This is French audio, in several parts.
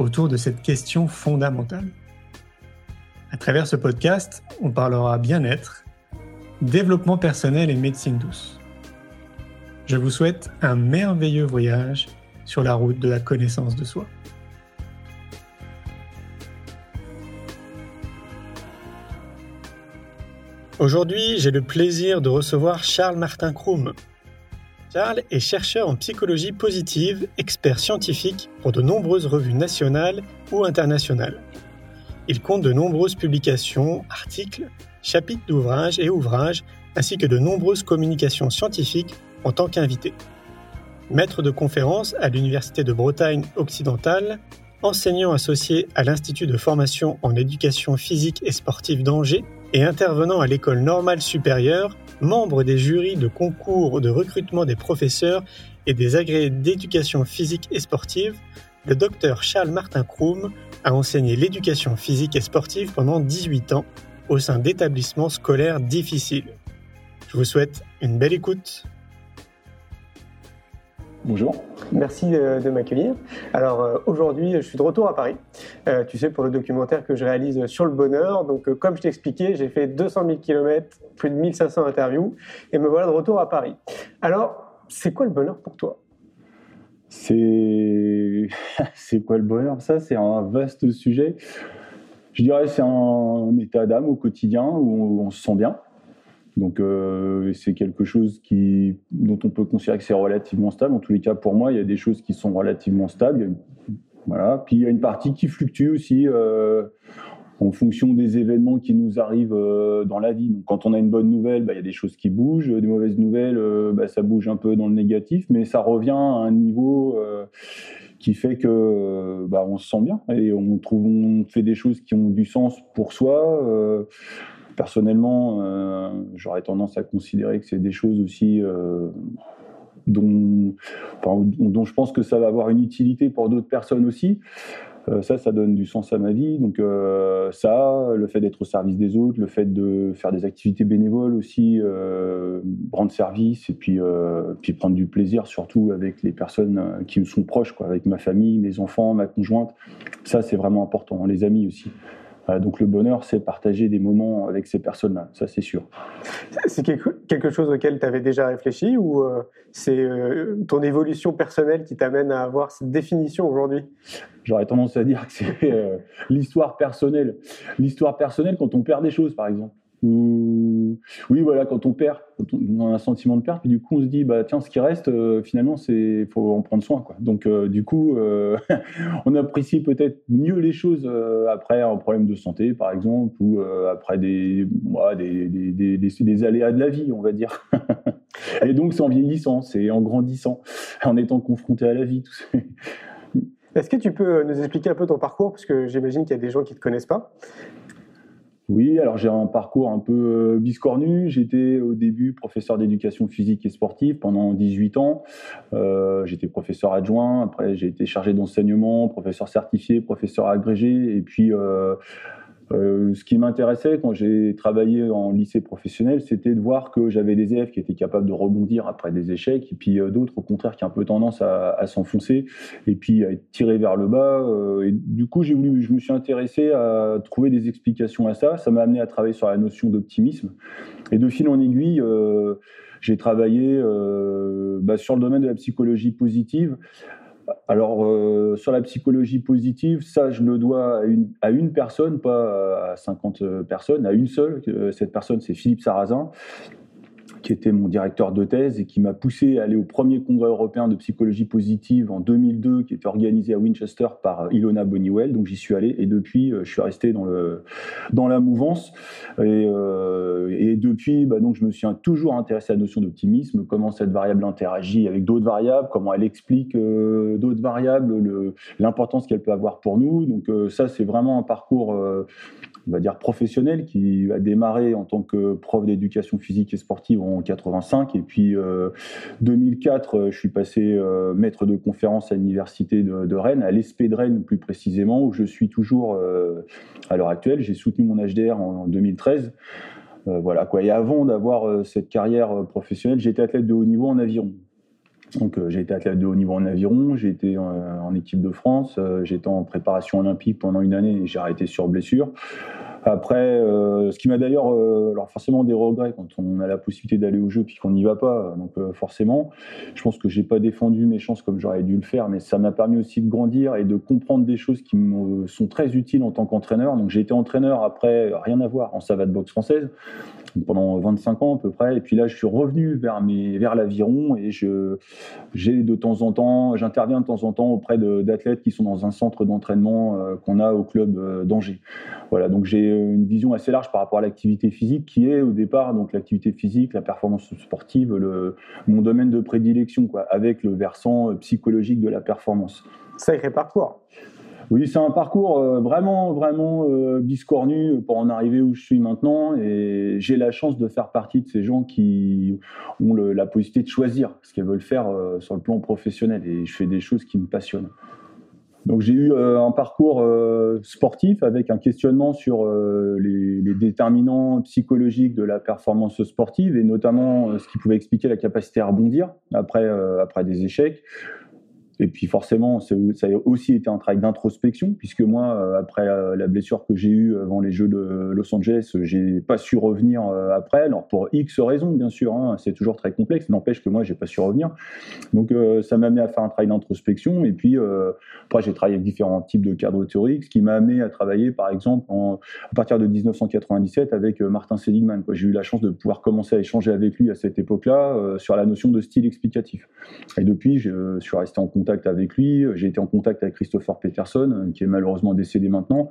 autour de cette question fondamentale. À travers ce podcast, on parlera bien-être, développement personnel et médecine douce. Je vous souhaite un merveilleux voyage sur la route de la connaissance de soi. Aujourd'hui, j'ai le plaisir de recevoir Charles Martin Krum. Charles est chercheur en psychologie positive, expert scientifique pour de nombreuses revues nationales ou internationales. Il compte de nombreuses publications, articles, chapitres d'ouvrages et ouvrages, ainsi que de nombreuses communications scientifiques en tant qu'invité. Maître de conférences à l'Université de Bretagne occidentale, enseignant associé à l'Institut de formation en éducation physique et sportive d'Angers et intervenant à l'École normale supérieure, membre des jurys de concours de recrutement des professeurs et des agrès d'éducation physique et sportive, le docteur Charles Martin Krum a enseigné l'éducation physique et sportive pendant 18 ans au sein d'établissements scolaires difficiles. Je vous souhaite une belle écoute. Bonjour. Merci de, m'accueillir. Alors euh, aujourd'hui, je suis de retour à Paris, euh, tu sais, pour le documentaire que je réalise sur le bonheur. Donc euh, comme je t'ai expliqué, j'ai fait 200 000 km, plus de 1500 interviews, et me voilà de retour à Paris. Alors, c'est quoi le bonheur pour toi? C'est... c'est quoi le bonheur? Ça, c'est un vaste sujet. Je dirais c'est un, état d'âme au quotidien où on se sent bien. Donc euh, c'est quelque chose qui, dont on peut considérer que c'est relativement stable. En tous les cas, pour moi, il y a des choses qui sont relativement stables. Voilà. Puis il y a une partie qui fluctue aussi euh, en fonction des événements qui nous arrivent euh, dans la vie. Donc, quand on a une bonne nouvelle, bah, il y a des choses qui bougent. Des mauvaises nouvelles, bah, ça bouge un peu dans le négatif, mais ça revient à un niveau qui fait que bah, on se sent bien et on trouve, on fait des choses qui ont du sens pour soi personnellement, euh, j'aurais tendance à considérer que c'est des choses aussi euh, dont, dont je pense que ça va avoir une utilité pour d'autres personnes aussi. Euh, ça, ça donne du sens à ma vie. Donc ça, le fait d'être au service des autres, le fait de faire des activités bénévoles aussi, rendre service et puis, puis prendre du plaisir, surtout avec les personnes qui me sont proches, quoi, avec ma famille, mes enfants, ma conjointe. Ça, c'est vraiment important. Les amis aussi. Euh, donc le bonheur, c'est partager des moments avec ces personnes-là, ça c'est sûr. C'est quelque chose auquel tu avais déjà réfléchi ou euh, c'est euh, ton évolution personnelle qui t'amène à avoir cette définition aujourd'hui? J'aurais tendance à dire que c'est l'histoire personnelle. L'histoire personnelle quand on perd des choses, par exemple oui, voilà, quand on perd, on a un sentiment de perte, puis du coup on se dit, bah tiens, ce qui reste, euh, finalement, c'est faut en prendre soin, quoi. Donc euh, du coup, euh, on apprécie peut-être mieux les choses après un problème de santé, par exemple, ou après des, des, des, des, aléas de la vie, on va dire. Et donc c'est en vieillissant, c'est en grandissant, en étant confronté à la vie, tout. Est-ce que tu peux nous expliquer un peu ton parcours? Parce que j'imagine qu'il y a des gens qui ne te connaissent pas. Oui, alors j'ai un parcours un peu euh, biscornu. J'étais au début professeur d'éducation physique et sportive pendant 18 ans. Euh, j'étais professeur adjoint. Après, j'ai été chargé d'enseignement, professeur certifié, professeur agrégé. Et puis, euh, euh, ce qui m'intéressait quand j'ai travaillé en lycée professionnel, c'était de voir que j'avais des élèves qui étaient capables de rebondir après des échecs, et puis euh, d'autres, au contraire, qui ont un peu tendance à, s'enfoncer, et puis à être tirés vers le bas. Euh, et du coup, j'ai voulu, je me suis intéressé à trouver des explications à ça. Ça m'a amené à travailler sur la notion d'optimisme. Et de fil en aiguille, j'ai travaillé bah, sur le domaine de la psychologie positive alors, euh, sur la psychologie positive, ça, je le dois à une, personne, pas à 50 personnes, à une seule. Cette personne, c'est Philippe Sarrazin. Qui était mon directeur de thèse et qui m'a poussé à aller au premier congrès européen de psychologie positive en 2002, qui était organisé à Winchester par euh, Ilona Boniwell. Donc j'y suis allé et depuis, euh, je suis resté dans, le, dans la mouvance. Et, euh, depuis, bah, donc, je me suis toujours intéressé à la notion d'optimisme, comment cette variable interagit avec d'autres variables, comment elle explique d'autres variables, l'importance qu'elle peut avoir pour nous. Donc ça, c'est vraiment un parcours on va dire professionnel qui a démarré en tant que prof d'éducation physique et sportive en 85 et puis 2004 euh, je suis passé euh, maître de conférence à l'université de, Rennes à l'ESP de Rennes plus précisément où je suis toujours euh, à l'heure actuelle. J'ai soutenu mon HDR en, 2013 voilà quoi. Et avant d'avoir cette carrière professionnelle j'étais athlète de haut niveau en aviron donc j'ai été athlète de haut niveau en aviron, j'ai été en, équipe de France, j'étais en préparation olympique pendant une année et j'ai arrêté sur blessure. Après, euh, ce qui m'a d'ailleurs, euh, alors forcément des regrets quand on a la possibilité d'aller au jeu puis qu'on n'y va pas, donc euh, forcément, je pense que j'ai pas défendu mes chances comme j'aurais dû le faire, mais ça m'a permis aussi de grandir et de comprendre des choses qui me sont très utiles en tant qu'entraîneur. Donc j'ai été entraîneur après, rien à voir, en savate boxe française pendant 25 ans à peu près. Et puis là, je suis revenu vers, mes, vers l'aviron et je, j'ai de temps en temps, j'interviens de temps en temps auprès d'athlètes qui sont dans un centre d'entraînement qu'on a au club d'Angers. Voilà, donc j'ai une vision assez large par rapport à l'activité physique, qui est au départ donc l'activité physique, la performance sportive, le, mon domaine de prédilection, quoi, avec le versant psychologique de la performance. Sacré parcours. Oui, c'est un parcours euh, vraiment, vraiment euh, biscornu pour en arriver où je suis maintenant. Et j'ai la chance de faire partie de ces gens qui ont la possibilité de choisir ce qu'elles veulent faire euh, sur le plan professionnel. Et je fais des choses qui me passionnent. Donc j'ai eu euh, un parcours euh, sportif avec un questionnement sur euh, les, les, déterminants psychologiques de la performance sportive et notamment ce qui pouvait expliquer la capacité à rebondir après, après des échecs. Et puis forcément, ça a aussi été un travail d'introspection, puisque moi, euh, après euh, la blessure que j'ai eue avant les Jeux de Los Angeles, j'ai pas su revenir euh, après. Alors pour X raisons, bien sûr, hein, c'est toujours très complexe. N'empêche que moi, j'ai pas su revenir. Donc ça m'a amené à faire un travail d'introspection. Et puis après, j'ai travaillé avec différents types de cadres théoriques, ce qui m'a amené à travailler, par exemple, à partir de 1997 avec Martin Seligman. J'ai eu la chance de pouvoir commencer à échanger avec lui à cette époque-là sur la notion de style explicatif. Et depuis, je suis resté en contact avec lui. J'ai été en contact avec Christopher Peterson, qui est malheureusement décédé maintenant.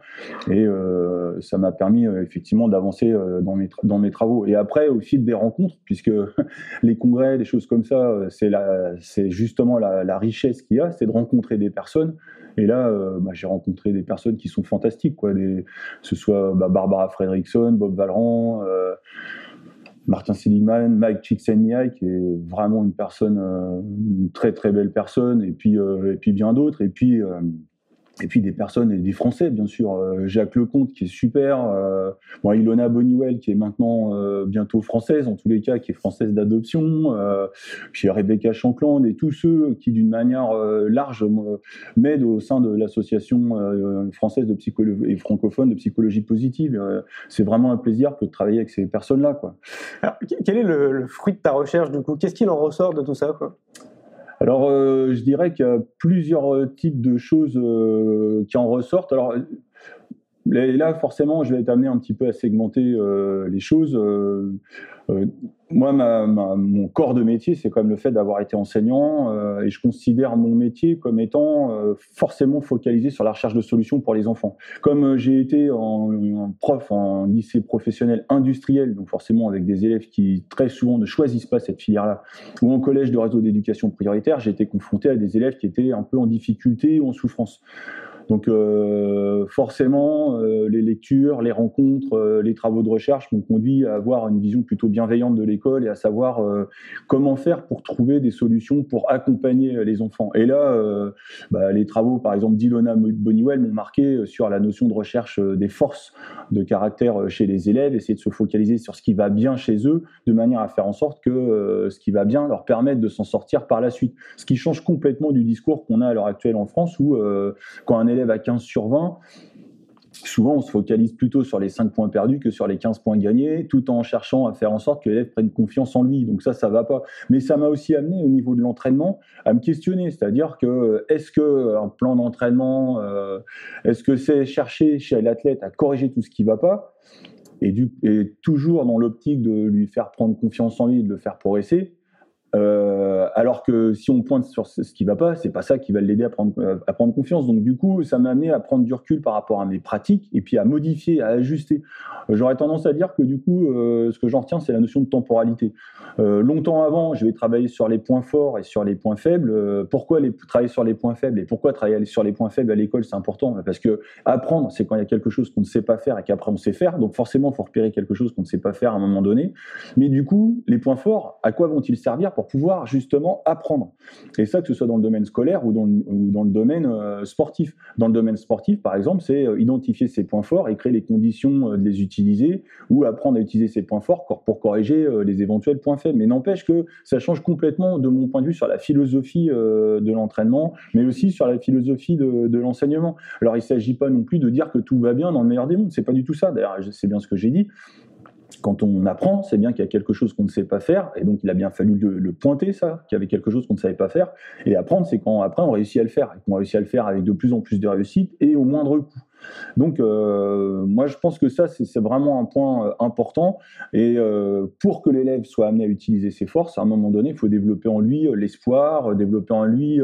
Et euh, ça m'a permis euh, effectivement d'avancer euh, dans, mes dans mes travaux. Et après, au fil des rencontres, puisque les congrès, des choses comme ça, c'est justement la, richesse qu'il y a, c'est de rencontrer des personnes. Et là, bah, j'ai rencontré des personnes qui sont fantastiques, quoi. que ce soit bah, Barbara Fredrickson, Bob Valran. Martin Seligman, Mike Csikszentmihalyi qui est vraiment une personne, euh, une très très belle personne, et puis euh, et puis bien d'autres, et puis euh, et puis des personnes, et des Français bien sûr, euh, Jacques Lecomte qui est super, euh, Ilona Boniwell qui est maintenant euh, bientôt française en tous les cas, qui est française d'adoption, puis Rebecca Shankland et tous ceux qui d'une manière large m'aident au sein de l'association française de psychologie et francophone de psychologie positive. c'est vraiment un plaisir de travailler avec ces personnes-là. Quel est le, le, fruit de ta recherche du coup? Qu'est-ce qu'il en ressort de tout ça quoi? Alors, euh, je dirais qu'il y a plusieurs euh, types de choses euh, qui en ressortent. Alors, là, forcément, je vais être amené un petit peu à segmenter les choses. Moi, mon corps de métier, c'est quand même le fait d'avoir été enseignant, et je considère mon métier comme étant forcément focalisé sur la recherche de solutions pour les enfants. Comme j'ai été prof en lycée professionnel industriel, donc forcément avec des élèves qui très souvent ne choisissent pas cette filière-là, ou en collège de réseau d'éducation prioritaire, j'ai été confronté à des élèves qui étaient un peu en difficulté ou en souffrance. Donc euh, forcément, euh, les lectures, les rencontres, euh, les travaux de recherche m'ont conduit à avoir une vision plutôt bienveillante de l'école et à savoir comment faire pour trouver des solutions pour accompagner les enfants. Et là, bah, les travaux, par exemple, d'Ilona Boniwell m'ont marqué sur la notion de recherche des forces de caractère chez les élèves, essayer de se focaliser sur ce qui va bien chez eux, de manière à faire en sorte que ce qui va bien leur permette de s'en sortir par la suite. Ce qui change complètement du discours qu'on a à l'heure actuelle en France où quand un élève à 15 sur 20, souvent on se focalise plutôt sur les 5 points perdus que sur les 15 points gagnés, tout en cherchant à faire en sorte que l'élève prenne confiance en lui. Donc ça, ça va pas. Mais ça m'a aussi amené au niveau de l'entraînement à me questionner, c'est-à-dire que est-ce que un plan d'entraînement, euh, est-ce que c'est chercher chez l'athlète à corriger tout ce qui va pas? Et, du, et toujours dans l'optique de lui faire prendre confiance en lui, de le faire progresser, euh, alors que si on pointe sur ce qui va pas, c'est pas ça qui va l'aider à prendre, à prendre confiance. Donc du coup, ça m'a amené à prendre du recul par rapport à mes pratiques et puis à modifier, à ajuster. J'aurais tendance à dire que du coup, euh, ce que j'en retiens, c'est la notion de temporalité. Euh, longtemps avant, je vais travailler sur les points forts et sur les points faibles. Euh, pourquoi travailler sur les points faibles et pourquoi travailler sur les points faibles à l'école, c'est important Parce que apprendre, c'est quand il y a quelque chose qu'on ne sait pas faire et qu'après on sait faire. Donc forcément, il faut repérer quelque chose qu'on ne sait pas faire à un moment donné. Mais du coup, les points forts, à quoi vont-ils servir pour pouvoir justement apprendre. Et ça, que ce soit dans le domaine scolaire ou dans, le domaine euh, sportif. Dans le domaine sportif, par exemple, c'est euh, identifier ses points forts et créer les conditions euh, de les utiliser ou apprendre à utiliser ses points forts pour corriger les éventuels points faibles. Mais n'empêche que ça change complètement, de mon point de vue, sur la philosophie de l'entraînement, mais aussi sur la philosophie de, de l'enseignement. Alors, il ne s'agit pas non plus de dire que tout va bien dans le meilleur des mondes. C'est pas du tout ça. D'ailleurs, c'est bien ce que j'ai dit quand on apprend, c'est bien qu'il y a quelque chose qu'on ne sait pas faire, et donc il a bien fallu le, pointer ça, qu'il y avait quelque chose qu'on ne savait pas faire. Et apprendre, c'est quand après on réussit à le faire, et qu'on réussit à le faire avec de plus en plus de réussite et au moindre coût. Donc, euh, moi, je pense que ça, c'est vraiment un point euh, important. Et euh, pour que l'élève soit amené à utiliser ses forces, à un moment donné, il faut développer en lui l'espoir, développer en lui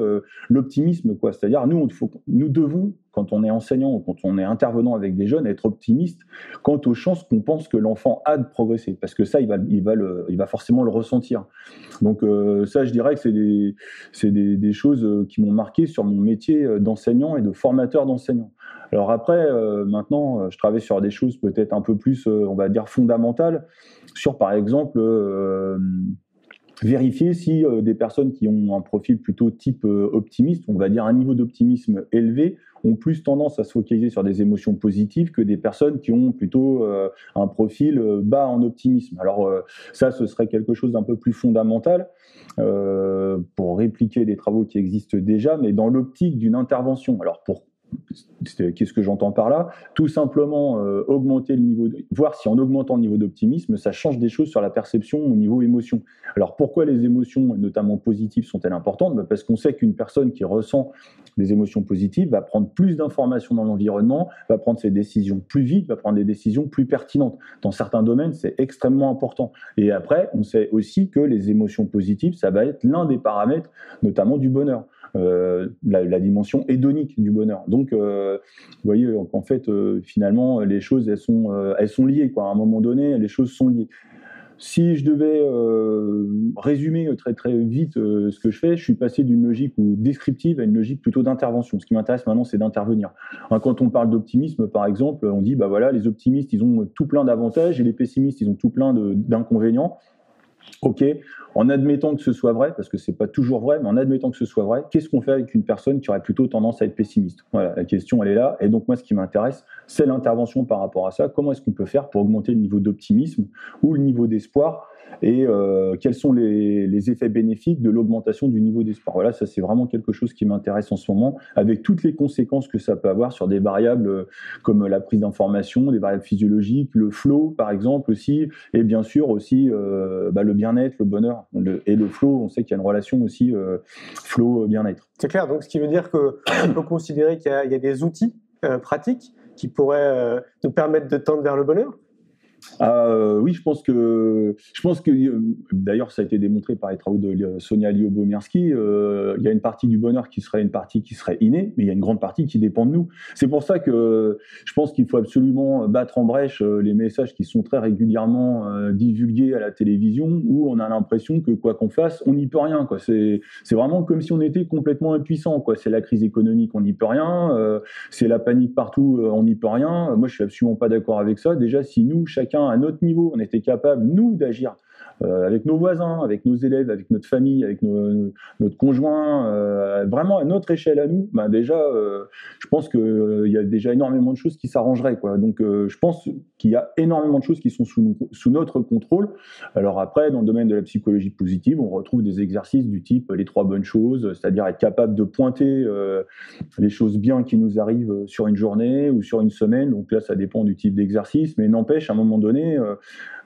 l'optimisme. C'est-à-dire, nous, nous devons quand on est enseignant ou quand on est intervenant avec des jeunes, être optimiste quant aux chances qu'on pense que l'enfant a de progresser, parce que ça, il va, forcément le ressentir. Donc ça, je dirais que c'est des, des, choses qui m'ont marqué sur mon métier d'enseignant et de formateur d'enseignant. Alors après, maintenant, je travaille sur des choses peut-être un peu plus, on va dire, fondamentales, sur par exemple vérifier si des personnes qui ont un profil plutôt type optimiste, on va dire un niveau d'optimisme élevé, ont plus tendance à se focaliser sur des émotions positives que des personnes qui ont plutôt euh, un profil euh, bas en optimisme. Alors euh, ça, ce serait quelque chose d'un peu plus fondamental pour répliquer des travaux qui existent déjà, mais dans l'optique d'une intervention. Alors pour Qu'est-ce que j'entends par là? Tout simplement euh, augmenter le niveau, voir si en augmentant le niveau d'optimisme, ça change des choses sur la perception au niveau émotion. Alors pourquoi les émotions, notamment positives, sont-elles importantes? Bah, Parce qu'on sait qu'une personne qui ressent des émotions positives va prendre plus d'informations dans l'environnement, va prendre ses décisions plus vite, va prendre des décisions plus pertinentes. Dans certains domaines, c'est extrêmement important. Et après, on sait aussi que les émotions positives, ça va être l'un des paramètres, notamment du bonheur. Euh, la, dimension hédonique du bonheur. Donc, euh, vous voyez, en fait, euh, finalement, les choses, elles sont, elles sont liées. Quoi. À un moment donné, les choses sont liées. Si je devais résumer très très vite ce que je fais, je suis passé d'une logique descriptive à une logique plutôt d'intervention. Ce qui m'intéresse maintenant, c'est d'intervenir. Hein, quand on parle d'optimisme, par exemple, on dit bah voilà, les optimistes, ils ont tout plein d'avantages et les pessimistes, ils ont tout plein d'inconvénients. Ok, en admettant que ce soit vrai, parce que c'est pas toujours vrai, mais en admettant que ce soit vrai, qu'est-ce qu'on fait avec une personne qui aurait plutôt tendance à être pessimiste? Voilà, la question elle est là. Et donc moi, ce qui m'intéresse, c'est l'intervention par rapport à ça. Comment est-ce qu'on peut faire pour augmenter le niveau d'optimisme ou le niveau d'espoir et euh, quels sont les, effets bénéfiques de l'augmentation du niveau d'espoir. Voilà, ça c'est vraiment quelque chose qui m'intéresse en ce moment, avec toutes les conséquences que ça peut avoir sur des variables euh, comme la prise d'information, des variables physiologiques, le flow par exemple aussi, et bien sûr aussi euh, bah, le bien-être, le bonheur. et le flow, on sait qu'il y a une relation aussi flow-bien-être. C'est clair, donc ce qui veut dire qu'on peut considérer qu'il y, a des outils pratiques qui pourraient nous permettre de tendre vers le bonheur? Euh, oui, je pense que, je pense que, euh, d'ailleurs, ça a été démontré par les travaux de Sonia Liobomirski. Euh, il y a une partie du bonheur qui serait une partie qui serait innée, mais il y a une grande partie qui dépend de nous. C'est pour ça que je pense qu'il faut absolument battre en brèche les messages qui sont très régulièrement divulgués à la télévision, où on a l'impression que quoi qu'on fasse, on n'y peut rien. C'est, c'est vraiment comme si on était complètement impuissant. C'est la crise économique, on n'y peut rien. c'est la panique partout, on n'y peut rien. Moi, je suis absolument pas d'accord avec ça. Déjà, si nous, chacun à notre niveau, on était capable, nous, d'agir euh, avec nos voisins, avec nos élèves, avec notre famille, avec notre conjoint, euh, vraiment à notre échelle à nous, ben déjà, euh, je pense qu'il y a déjà énormément de choses qui s'arrangeraient. Donc, je pense qu'il y a énormément de choses qui sont sous, notre contrôle. Alors après, dans le domaine de la psychologie positive, on retrouve des exercices du type les trois bonnes choses, c'est-à-dire être capable de pointer les choses bien qui nous arrivent sur une journée ou sur une semaine. Donc là, ça dépend du type d'exercice, mais n'empêche, à un moment donné,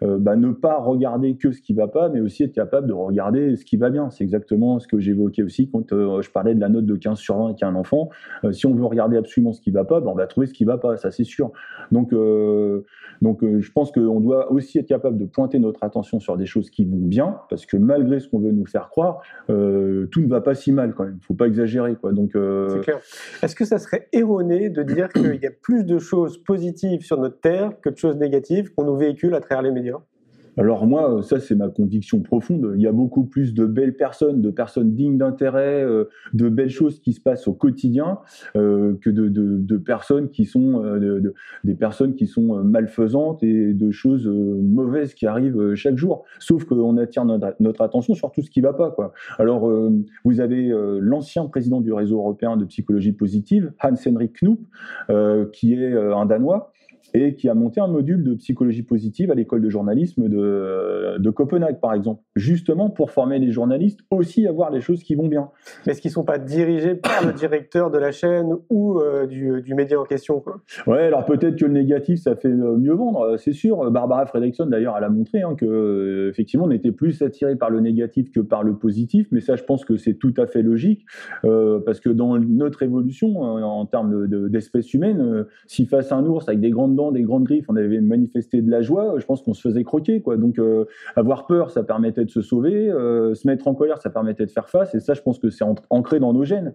bah, ne pas regarder que que ce qui va pas, mais aussi être capable de regarder ce qui va bien. C'est exactement ce que j'évoquais aussi quand euh, je parlais de la note de 15 sur 20 qui a un enfant. Euh, si on veut regarder absolument ce qui va pas, ben on va trouver ce qui va pas, ça c'est sûr. Donc, euh, donc je pense qu'on doit aussi être capable de pointer notre attention sur des choses qui vont bien, parce que malgré ce qu'on veut nous faire croire, tout ne va pas si mal quand même. Il faut pas exagérer. Quoi. Donc, C'est clair. Est-ce que ça serait erroné de dire qu'il y a plus de choses positives sur notre Terre que de choses négatives qu'on nous véhicule à travers les médias? Alors moi, ça c'est ma conviction profonde. Il y a beaucoup plus de belles personnes, de personnes dignes d'intérêt, euh, de belles choses qui se passent au quotidien euh, que de, de, personnes qui sont euh, des personnes qui sont malfaisantes et de choses mauvaises qui arrivent chaque jour. Sauf qu'on attire notre, attention sur tout ce qui va pas. Quoi. Alors vous avez l'ancien président du réseau européen de psychologie positive, Hans-Henrik Knoop, qui est un Danois et qui a monté un module de psychologie positive à l'école de journalisme de, de, Copenhague, par exemple, justement pour former les journalistes aussi à voir les choses qui vont bien. Mais est-ce qu'ils ne sont pas dirigés par le directeur de la chaîne ou euh, du, du, média en question quoi? Ouais, alors peut-être que le négatif, ça fait euh, mieux vendre, euh, c'est sûr. Barbara Fredrickson, d'ailleurs, elle a montré hein, que effectivement, on était plus attiré par le négatif que par le positif, mais ça, je pense que c'est tout à fait logique, euh, parce que dans notre évolution, en termes d'espèces de, humaines, si face à un ours avec des grandes des grandes griffes, on avait manifesté de la joie, je pense qu'on se faisait croquer. Quoi. Donc euh, avoir peur, ça permettait de se sauver, euh, se mettre en colère, ça permettait de faire face, et ça, je pense que c'est ancré dans nos gènes.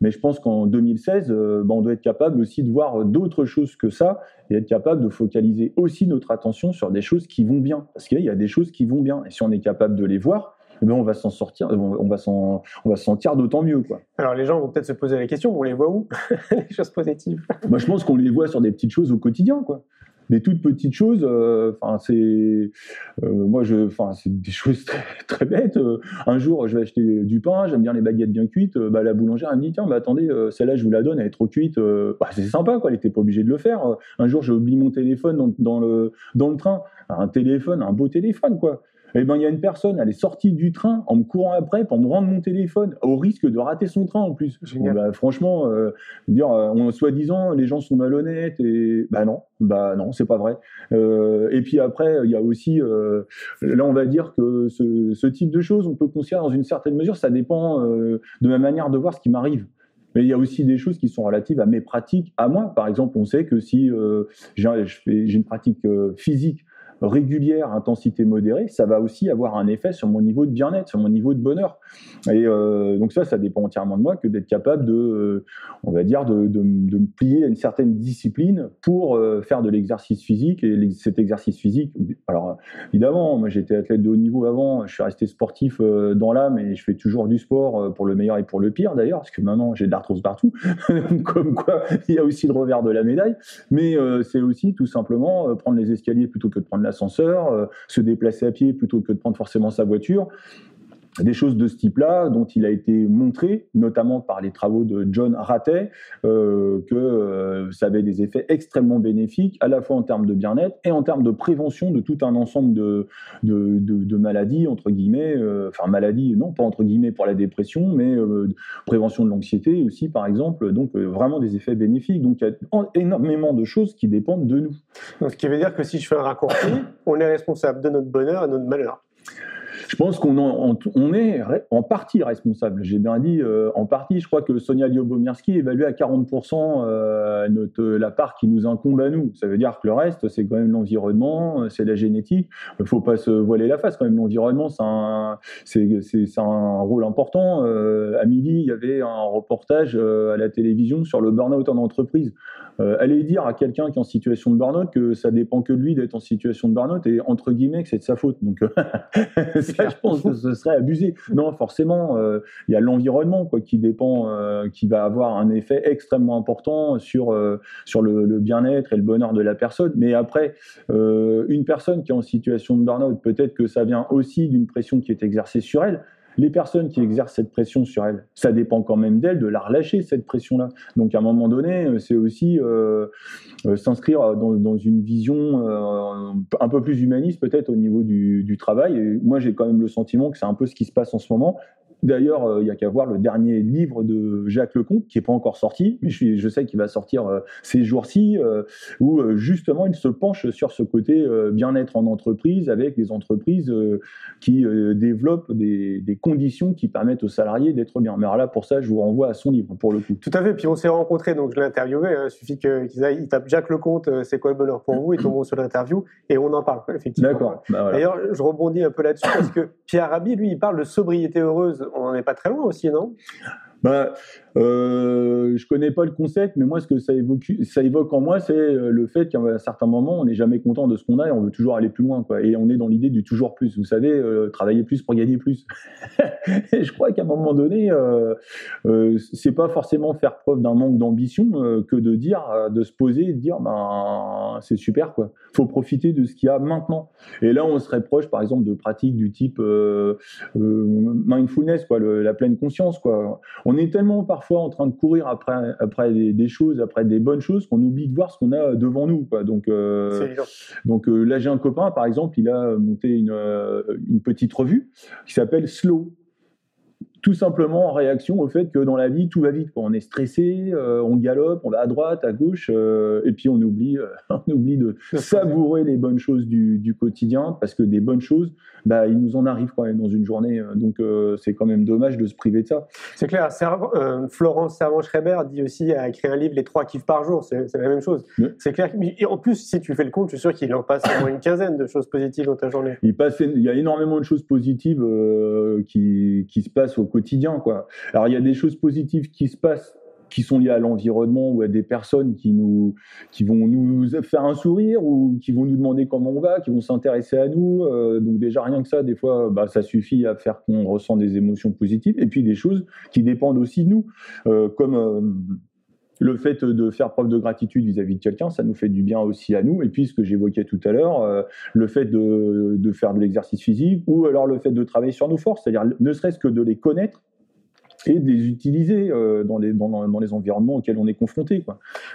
Mais je pense qu'en 2016, euh, ben, on doit être capable aussi de voir d'autres choses que ça, et être capable de focaliser aussi notre attention sur des choses qui vont bien. Parce qu'il y a des choses qui vont bien, et si on est capable de les voir, ben on va s'en sortir, on va s'en, on va se sentir d'autant mieux, quoi. Alors les gens vont peut-être se poser la question, on les voit où les choses positives? Moi, je pense qu'on les voit sur des petites choses au quotidien, quoi. Des toutes petites choses. Euh, enfin, c'est, euh, moi, je, enfin, c'est des choses très, très bêtes. Euh, un jour, je vais acheter du pain, j'aime bien les baguettes bien cuites. bah, la boulangère elle me dit tiens, bah attendez, celle-là, je vous la donne, elle est trop cuite. Bah, c'est sympa, quoi. Elle était pas obligée de le faire. Un jour, j'ai oublié mon téléphone dans, dans le dans le train. Un téléphone, un beau téléphone, quoi. Eh ben, il y a une personne, elle est sortie du train en me courant après pour me rendre mon téléphone, au risque de rater son train en plus. Bah, franchement, euh, dire, euh, soi-disant, les gens sont malhonnêtes et bah non, bah non, c'est pas vrai. Euh, et puis après, il y a aussi, euh, là, on va dire que ce, ce, type de choses, on peut considérer dans une certaine mesure, ça dépend de ma manière de voir ce qui m'arrive. Mais il y a aussi des choses qui sont relatives à mes pratiques, à moi. Par exemple, on sait que si euh, j'ai une pratique euh, physique régulière, intensité modérée, ça va aussi avoir un effet sur mon niveau de bien-être, sur mon niveau de bonheur. Et euh, donc ça, ça dépend entièrement de moi que d'être capable de, euh, on va dire, de, de, de, me plier à une certaine discipline pour euh, faire de l'exercice physique. Et cet exercice physique, alors évidemment, moi j'étais athlète de haut niveau avant, je suis resté sportif dans l'âme et je fais toujours du sport pour le meilleur et pour le pire d'ailleurs, parce que maintenant j'ai de l'arthrose partout, comme quoi il y a aussi le revers de la médaille. Mais c'est aussi tout simplement prendre les escaliers plutôt que de prendre l'ascenseur, euh, se déplacer à pied plutôt que de prendre forcément sa voiture des choses de ce type-là, dont il a été montré, notamment par les travaux de John Ratey, euh, que euh, ça avait des effets extrêmement bénéfiques, à la fois en termes de bien-être et en termes de prévention de tout un ensemble de, de, de, de maladies, entre guillemets, euh, enfin maladies, non pas entre guillemets pour la dépression, mais prévention de l'anxiété aussi, par exemple, donc vraiment des effets bénéfiques. Donc il y a énormément de choses qui dépendent de nous. Donc, ce qui veut dire que si je fais un raccourci, on est responsable de notre bonheur et de notre malheur. Je pense qu'on on est en partie responsable. J'ai bien dit euh, en partie. Je crois que Sonia Liobomirski évalue à 40% euh, notre, la part qui nous incombe à nous. Ça veut dire que le reste, c'est quand même l'environnement, c'est la génétique. Il faut pas se voiler la face quand même. L'environnement, c'est un, un rôle important. Euh, à midi, il y avait un reportage euh, à la télévision sur le burn-out en entreprise. Euh, allez dire à quelqu'un qui est en situation de burn-out que ça dépend que de lui d'être en situation de burn-out et entre guillemets que c'est de sa faute. Donc je pense que ce serait abusé. Non, forcément, euh, il y a l'environnement qui dépend, euh, qui va avoir un effet extrêmement important sur euh, sur le, le bien-être et le bonheur de la personne. Mais après, une personne qui est en situation de burn-out, peut-être que ça vient aussi d'une pression qui est exercée sur elle les personnes qui exercent cette pression sur elles, ça dépend quand même d'elles de la relâcher, cette pression-là. Donc à un moment donné, euh, c'est aussi euh, euh, s'inscrire dans, une vision un peu plus humaniste peut-être au niveau du, travail. Moi, j'ai quand même le sentiment que c'est un peu ce qui se passe en ce moment D'ailleurs, euh, il y a qu'à voir le dernier livre de Jacques Lecomte, qui est pas encore sorti, mais je, sais qu'il va sortir euh, ces jours-ci, euh, où justement il se penche sur ce côté bien-être en entreprise, avec des entreprises qui développent des, des conditions qui permettent aux salariés d'être bien. Mais alors là, pour ça, je vous renvoie à son livre, pour le coup. Tout à fait. Puis on s'est rencontrés, donc je l'ai interviewé. hein. Il suffit qu'ils aillent- ils tapent Jacques Lecomte, c'est quoi le bonheur pour vous? Ils tomberont sur l'interview et on en parle, effectivement. D'accord. Bah, voilà. D'ailleurs, je rebondis un peu là-dessus parce que Pierre Rabhi, lui, il parle de sobriété heureuse. On n'en est pas très loin aussi, non? Bah, euh, je connais pas le concept, mais moi, ce que ça évoque, en moi, c'est euh, le fait qu'à un certain moment, on n'est jamais content de ce qu'on a et on veut toujours aller plus loin, quoi. Et on est dans l'idée du toujours plus. Vous savez, euh, travailler plus pour gagner plus. et je crois qu'à un moment donné, euh, euh, c'est pas forcément faire preuve d'un manque d'ambition euh, que de dire, de se poser et de dire, ben, c'est super, quoi. Faut profiter de ce qu'il y a maintenant. Et là, on serait proche, par exemple, de pratiques du type mindfulness, quoi, la pleine conscience, quoi on est tellement parfois en train de courir après, après des, des choses, après des bonnes choses, qu'on oublie de voir ce qu'on a devant nous. Quoi. Donc, euh, donc euh, là, j'ai un copain, par exemple, il a monté une, euh, une petite revue qui s'appelle Slow. Tout simplement en réaction au fait que dans la vie, tout va vite. quoi. On est stressé, euh, on galope, on va à droite, à gauche, euh, et puis on oublie, euh, on oublie de savourer les bonnes choses du, du quotidien, parce que des bonnes choses, bah, il nous en arrive quand même dans une journée. Donc c'est quand même dommage de se priver de ça. C'est clair. Florence Servan-Schreiber dit aussi a écrit un livre, Les trois kiffs par jour. C'est la même chose. C'est clair. Et en plus, si tu fais le compte, je suis sûr qu'il en passe au moins une quinzaine de choses positives dans ta journée. il, passe, il y a énormément de choses positives qui, qui se passent au quotidien. Quoi. Alors, il y a des choses positives qui se passent qui sont liées à l'environnement ou à des personnes qui, nous, qui vont nous faire un sourire ou qui vont nous demander comment on va, qui vont s'intéresser à nous. Euh, donc déjà, rien que ça, des fois, bah, ça suffit à faire qu'on ressent des émotions positives. Et puis des choses qui dépendent aussi de nous, euh, comme... euh, le fait de faire preuve de gratitude vis-à-vis de quelqu'un, ça nous fait du bien aussi à nous. Et puis, ce que j'évoquais tout à l'heure, euh, le fait de, de faire de l'exercice physique ou alors le fait de travailler sur nos forces, c'est-à-dire ne serait-ce que de les connaître et de les utiliser euh, dans, les, dans, les environnements auxquels on est confronté.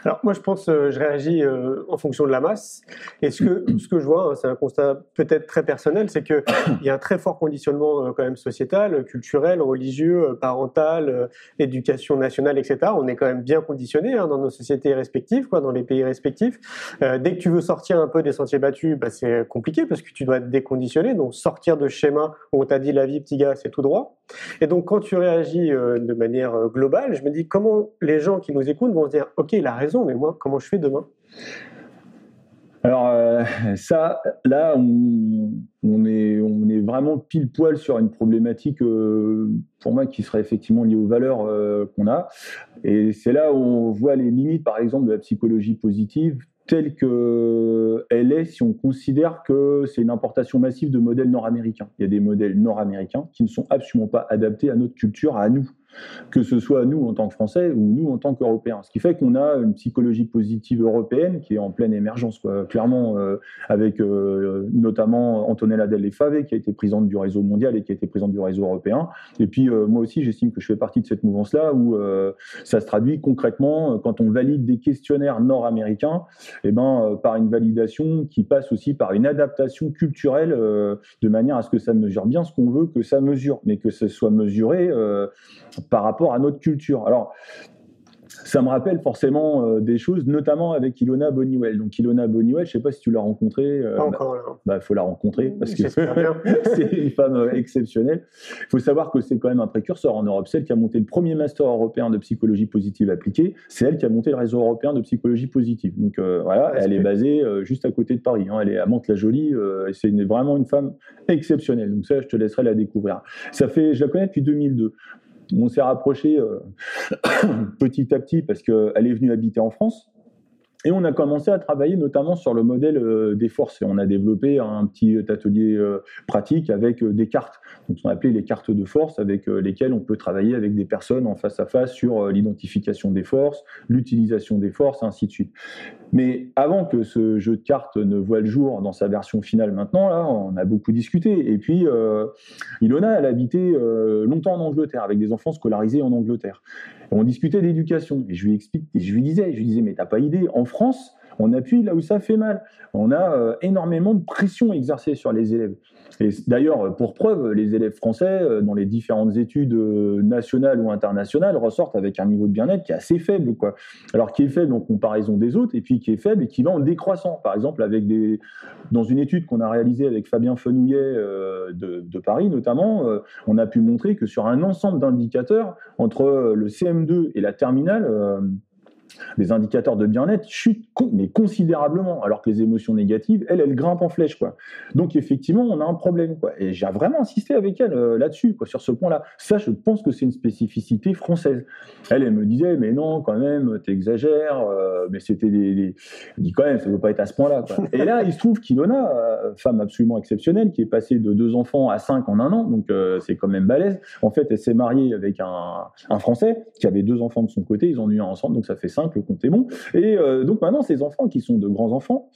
Alors moi, je pense, euh, je réagis euh, en fonction de la masse. Et ce que ce que je vois, hein, c'est un constat peut-être très personnel, c'est que il y a un très fort conditionnement quand même sociétal, culturel, religieux, parental, éducation nationale, etc. On est quand même bien conditionné hein, dans nos sociétés respectives, quoi, dans les pays respectifs. Dès que tu veux sortir un peu des sentiers battus, bah, c'est compliqué parce que tu dois être déconditionné. Donc sortir de schéma où on t'a dit la vie, petit gars, c'est tout droit. Et donc, quand tu réagis de manière euh, globale, je me dis comment les gens qui nous écoutent vont se dire Ok, il a raison, mais moi, comment je fais demain? Alors, euh, ça, là, on, est, vraiment pile poil sur une problématique, euh, pour moi, qui serait effectivement liée aux valeurs euh, qu'on a. Et c'est là où on voit les limites, par exemple, de la psychologie positive telle qu'elle est si on considère que c'est une importation massive de modèles nord-américains. Il y a des modèles nord-américains qui ne sont absolument pas adaptés à notre culture, à nous, que ce soit nous en tant que Français ou nous en tant qu'Européens. Ce qui fait qu'on a une psychologie positive européenne qui est en pleine émergence, clairement, euh, avec euh, notamment Antonella Del Fave, qui a été présidente du réseau mondial et qui a été présidente du réseau européen. Et puis euh, moi aussi, j'estime que je fais partie de cette mouvance-là où ça se traduit concrètement quand on valide des questionnaires nord-américains eh ben, par une validation qui passe aussi par une adaptation culturelle de manière à ce que ça mesure bien ce qu'on veut que ça mesure, mais que ce soit mesuré par rapport à notre culture. Alors, ça me rappelle forcément euh, des choses, notamment avec Ilona Boniwell. Donc Ilona Boniwell, je sais pas si tu l'as rencontrée. euh, Pas bah, encore là. bah, faut la rencontrer parce que c'est une femme euh, exceptionnelle. Il faut savoir que c'est quand même un précurseur en Europe. Celle qui a monté le premier master européen de psychologie positive appliquée, c'est elle qui a monté le réseau européen de psychologie positive. Donc euh, voilà, elle est basée juste à côté de Paris. hein. Elle est à Mantes-la-Jolie et c'est vraiment une femme exceptionnelle. Donc ça, je te laisserai la découvrir. Ça fait, je la connais depuis 2002. On s'est rapproché euh, petit à petit parce qu'elle est venue habiter en France. Et on a commencé à travailler notamment sur le modèle euh, des forces. Et on a développé un petit atelier euh, pratique avec euh, des cartes. Donc, on appelait les cartes de force, avec lesquelles on peut travailler avec des personnes en face à face sur l'identification des forces, l'utilisation des forces, ainsi de suite. Mais avant que ce jeu de cartes ne voit le jour dans sa version finale maintenant, là, on a beaucoup discuté. Et puis, Ilona, elle habitait longtemps en Angleterre, avec des enfants scolarisés en Angleterre. Et on discutait d'éducation. Et je lui explique, je lui disais, je lui disais, mais t'as pas idée, en France, on appuie là où ça fait mal. On a euh, énormément de pression exercée sur les élèves. Et d'ailleurs, pour preuve, les élèves français, euh, dans les différentes études euh, nationales ou internationales, ressortent avec un niveau de bien-être qui est assez faible, quoi. Alors qui est faible en comparaison des autres, et puis qui est faible et qui va en décroissant. Par exemple, avec des, dans une étude qu'on a réalisée avec Fabien Fenouillet de, de, Paris notamment, on a pu montrer que sur un ensemble d'indicateurs entre le CM2 et la terminale les indicateurs de bien-être chutent mais considérablement, alors que les émotions négatives, elles, elles grimpent en flèche. Quoi. Donc effectivement, on a un problème. Quoi. Et j'ai vraiment insisté avec elle euh, là-dessus, sur ce point-là. Ça, je pense que c'est une spécificité française. Elle, elle me disait, mais non, quand même, t'exagères, euh, mais c'était des, des... Je dis quand même, ça ne veut pas être à ce point-là. Et là, il se trouve qu'Ilona, euh, femme absolument exceptionnelle, qui est passée de deux enfants à cinq en un an, donc euh, c'est quand même balèze. En fait, elle s'est mariée avec un, un Français qui avait deux enfants de son côté, ils ont eu un ensemble, donc ça fait cinq le compte est bon. Et euh, donc maintenant, ces enfants qui sont de grands enfants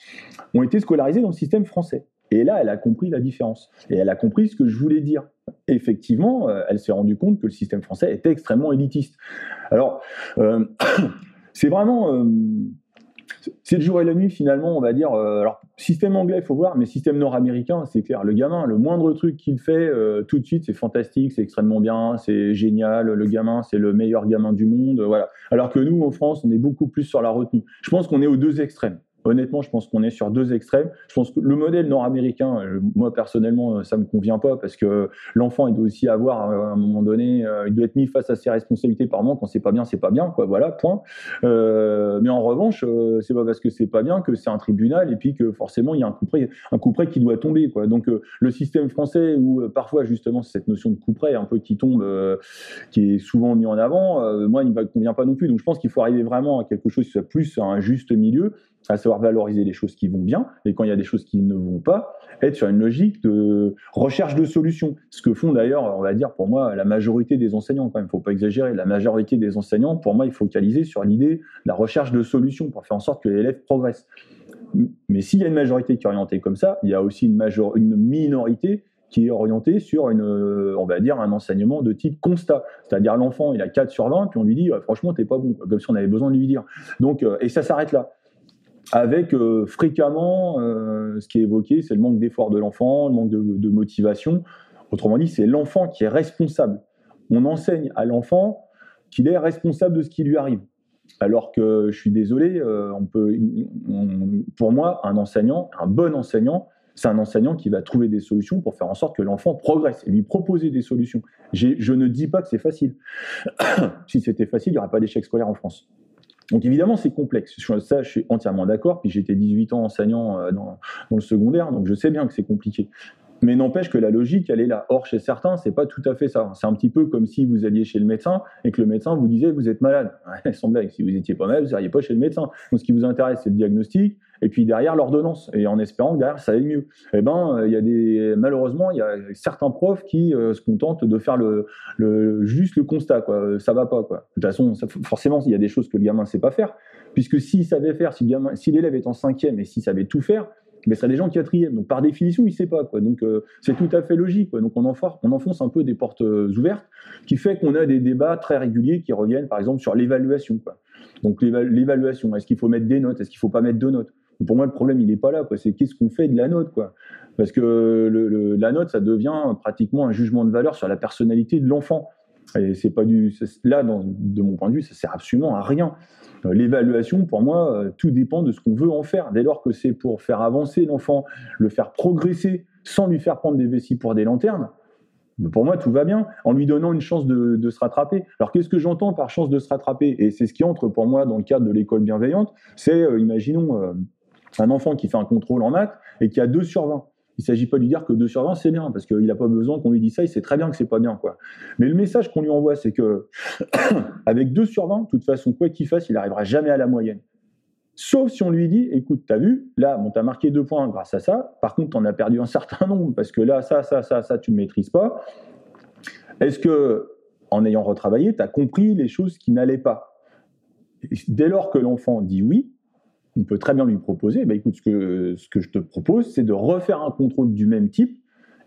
ont été scolarisés dans le système français. Et là, elle a compris la différence. Et elle a compris ce que je voulais dire. effectivement, euh, elle s'est rendue compte que le système français était extrêmement élitiste. Alors, euh, c'est vraiment c'est le jour et la nuit finalement, on va dire. Euh, alors système anglais, il faut voir, mais système nord-américain, c'est clair. Le gamin, le moindre truc qu'il fait, euh, tout de suite, c'est fantastique, c'est extrêmement bien, c'est génial. Le gamin, c'est le meilleur gamin du monde, voilà. Alors que nous, en France, on est beaucoup plus sur la retenue. Je pense qu'on est aux deux extrêmes. Honnêtement, je pense qu'on est sur deux extrêmes. Je pense que le modèle nord-américain, euh, moi personnellement, euh, ça me convient pas parce que l'enfant, il doit aussi avoir euh, à un moment donné, il doit être mis face à ses responsabilités par moment. Quand c'est pas bien, c'est pas bien, quoi. Voilà, point. Euh, mais en revanche, c'est pas parce que c'est pas bien que c'est un tribunal et puis que forcément il y a un coup près, un coup près qui doit tomber, quoi. Donc le système français où parfois justement cette notion de coup près un peu qui tombe, qui est souvent mis en avant, moi il me convient pas non plus. Donc je pense qu'il faut arriver vraiment à quelque chose qui soit plus un juste milieu à savoir valoriser les choses qui vont bien, et quand il y a des choses qui ne vont pas, être sur une logique de recherche de solutions. Ce que font d'ailleurs, on va dire pour moi, la majorité des enseignants, quand même, il ne faut pas exagérer, la majorité des enseignants, pour moi, il faut focaliser sur l'idée de la recherche de solutions pour faire en sorte que l'élève progresse. Mais s'il y a une majorité qui est orientée comme ça, il y a aussi une, major une minorité qui est orientée sur une, on va dire, un enseignement de type constat. C'est-à-dire l'enfant, il a 4 sur 20, puis on lui dit, franchement, t'es pas bon, comme si on avait besoin de lui dire. Donc, euh, et ça s'arrête là avec euh, fréquemment euh, ce qui est évoqué, c'est le manque d'effort de l'enfant, le manque de, motivation. Autrement dit, c'est l'enfant qui est responsable. On enseigne à l'enfant qu'il est responsable de ce qui lui arrive. Alors que je suis désolé, euh, pour moi, un enseignant, un bon enseignant, c'est un enseignant qui va trouver des solutions pour faire en sorte que l'enfant progresse et lui proposer des solutions. Je ne dis pas que c'est facile. si c'était facile, il n'y aurait pas d'échec scolaire en France. Donc évidemment, c'est complexe. Ça, je suis entièrement d'accord. Puis j'étais 18 ans enseignant euh, dans, dans, le secondaire, donc je sais bien que c'est compliqué. Mais n'empêche que la logique, elle est là. Or, chez certains, c'est pas tout à fait ça. C'est un petit peu comme si vous alliez chez le médecin et que le médecin vous disait vous êtes malade. Ouais, sans blague, si vous étiez pas malade, vous n'iriez pas chez le médecin. Donc, ce qui vous intéresse, c'est le diagnostic et puis derrière l'ordonnance. Et en espérant que derrière ça aille mieux. Eh ben, il y a des malheureusement, il y a certains profs qui euh, se contentent de faire le, juste le constat. Quoi. Ça va pas. Quoi. De toute façon, forcément, il y a des choses que le gamin sait pas faire. Puisque s'il savait faire, si l'élève est en cinquième et s'il savait tout faire, mais serait des gens de quatrième. Donc par définition, il sait pas. Quoi. Donc euh, c'est tout à fait logique. Quoi. Donc on on enfonce un peu des portes euh, ouvertes, qui fait qu'on a des débats très réguliers qui reviennent, par exemple, sur l'évaluation. Quoi. Donc l'évaluation, est-ce qu'il faut mettre des notes, est-ce qu'il ne faut pas mettre de notes? Pour moi, le problème, il n'est pas là. Quoi. C'est qu'est-ce qu'on fait de la note. Quoi. Parce que la note, ça devient pratiquement un jugement de valeur sur la personnalité de l'enfant. Et c'est pas du là, dans, de mon point de vue, ça sert absolument à rien. Euh, l'évaluation, pour moi, euh, tout dépend de ce qu'on veut en faire. Dès lors que c'est pour faire avancer l'enfant, le faire progresser sans lui faire prendre des vessies pour des lanternes, ben, pour moi, tout va bien, en lui donnant une chance de, se rattraper. Alors, qu'est-ce que j'entends par chance de se rattraper? Et c'est ce qui entre pour moi dans le cadre de l'école bienveillante. C'est, euh, imaginons, un enfant qui fait un contrôle en maths et qui a 2 sur 20. Il ne s'agit pas de lui dire que 2 sur 20, c'est bien, parce qu'il n'a pas besoin qu'on lui dise ça, il sait très bien que c'est pas bien. quoi. Mais le message qu'on lui envoie, c'est que avec 2 sur 20, de toute façon, quoi qu'il fasse, il n'arrivera jamais à la moyenne. Sauf si on lui dit, écoute, t'as vu, là, bon, t'as marqué deux points grâce à ça. Par contre, t'en as perdu un certain nombre parce que là, ça, ça, ça, ça, tu ne maîtrises pas. Est-ce que, en ayant retravaillé, t'as compris les choses qui n'allaient pas? Dès lors que l'enfant dit oui, on peut très bien lui proposer, bah, écoute, ce que, je te propose, c'est de refaire un contrôle du même type,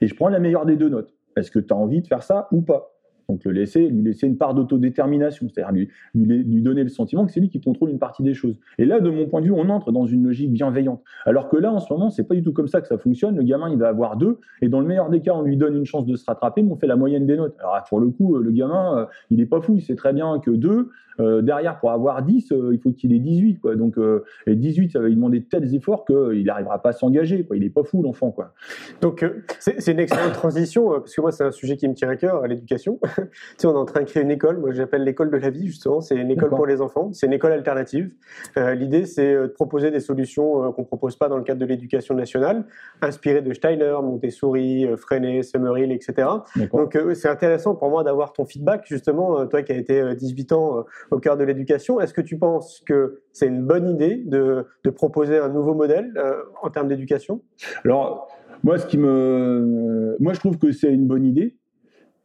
et je prends la meilleure des deux notes. Est-ce que tu as envie de faire ça ou pas? Donc le laisser, lui laisser une part d'autodétermination, c'est-à-dire lui, lui, lui, donner le sentiment que c'est lui qui contrôle une partie des choses. Et là, de mon point de vue, on entre dans une logique bienveillante. Alors que là, en ce moment, c'est pas du tout comme ça que ça fonctionne. Le gamin, il va avoir deux, et dans le meilleur des cas, on lui donne une chance de se rattraper, mais on fait la moyenne des notes. Alors pour le coup, le gamin, euh, il est pas fou, il sait très bien que deux, euh, derrière, pour avoir 10, euh, il faut qu'il ait 18. Quoi. Donc, euh, et 18, ça va lui demander tels efforts qu'il n'arrivera pas à s'engager. Quoi. Il n'est pas fou, l'enfant. Quoi. Donc, c'est une excellente transition, parce que moi, c'est un sujet qui me tient à cœur, l'éducation. tu sais, on est en train de créer une école, moi j'appelle l'école de la vie, justement. C'est une école pour les enfants, c'est une école alternative. L'idée, c'est de proposer des solutions qu'on ne propose pas dans le cadre de l'éducation nationale, inspirées de Steiner, Montessori, Freinet, Summerhill, etc. Donc, c'est intéressant pour moi d'avoir ton feedback, justement, toi qui as été 18 ans au cœur de l'éducation. Est-ce que tu penses que c'est une bonne idée de, proposer un nouveau modèle euh, en termes d'éducation? Alors, moi, ce qui me, moi, je trouve que c'est une bonne idée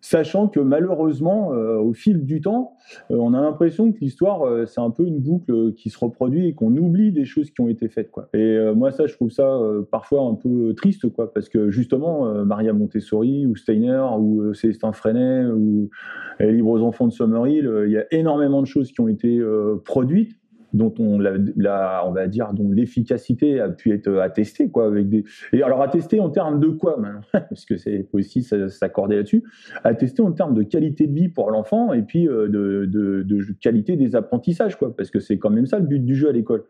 sachant que malheureusement, euh, au fil du temps, euh, on a l'impression que l'histoire, euh, c'est un peu une boucle qui se reproduit et qu'on oublie des choses qui ont été faites. Et moi, ça, je trouve ça parfois un peu triste, quoi, parce que justement, Maria Montessori ou Steiner ou Célestin Freinet ou les Libres Enfants de Summerhill, il y a énormément de choses qui ont été produites dont on, la, on va dire, dont l'efficacité a pu être attestée, quoi, avec des. Et alors attestée en termes de quoi maintenant? Parce que c'est aussi s'accorder là-dessus. Attestée en termes de qualité de vie pour l'enfant et puis euh, de, de, de, qualité des apprentissages, quoi, parce que c'est quand même ça le but du jeu à l'école.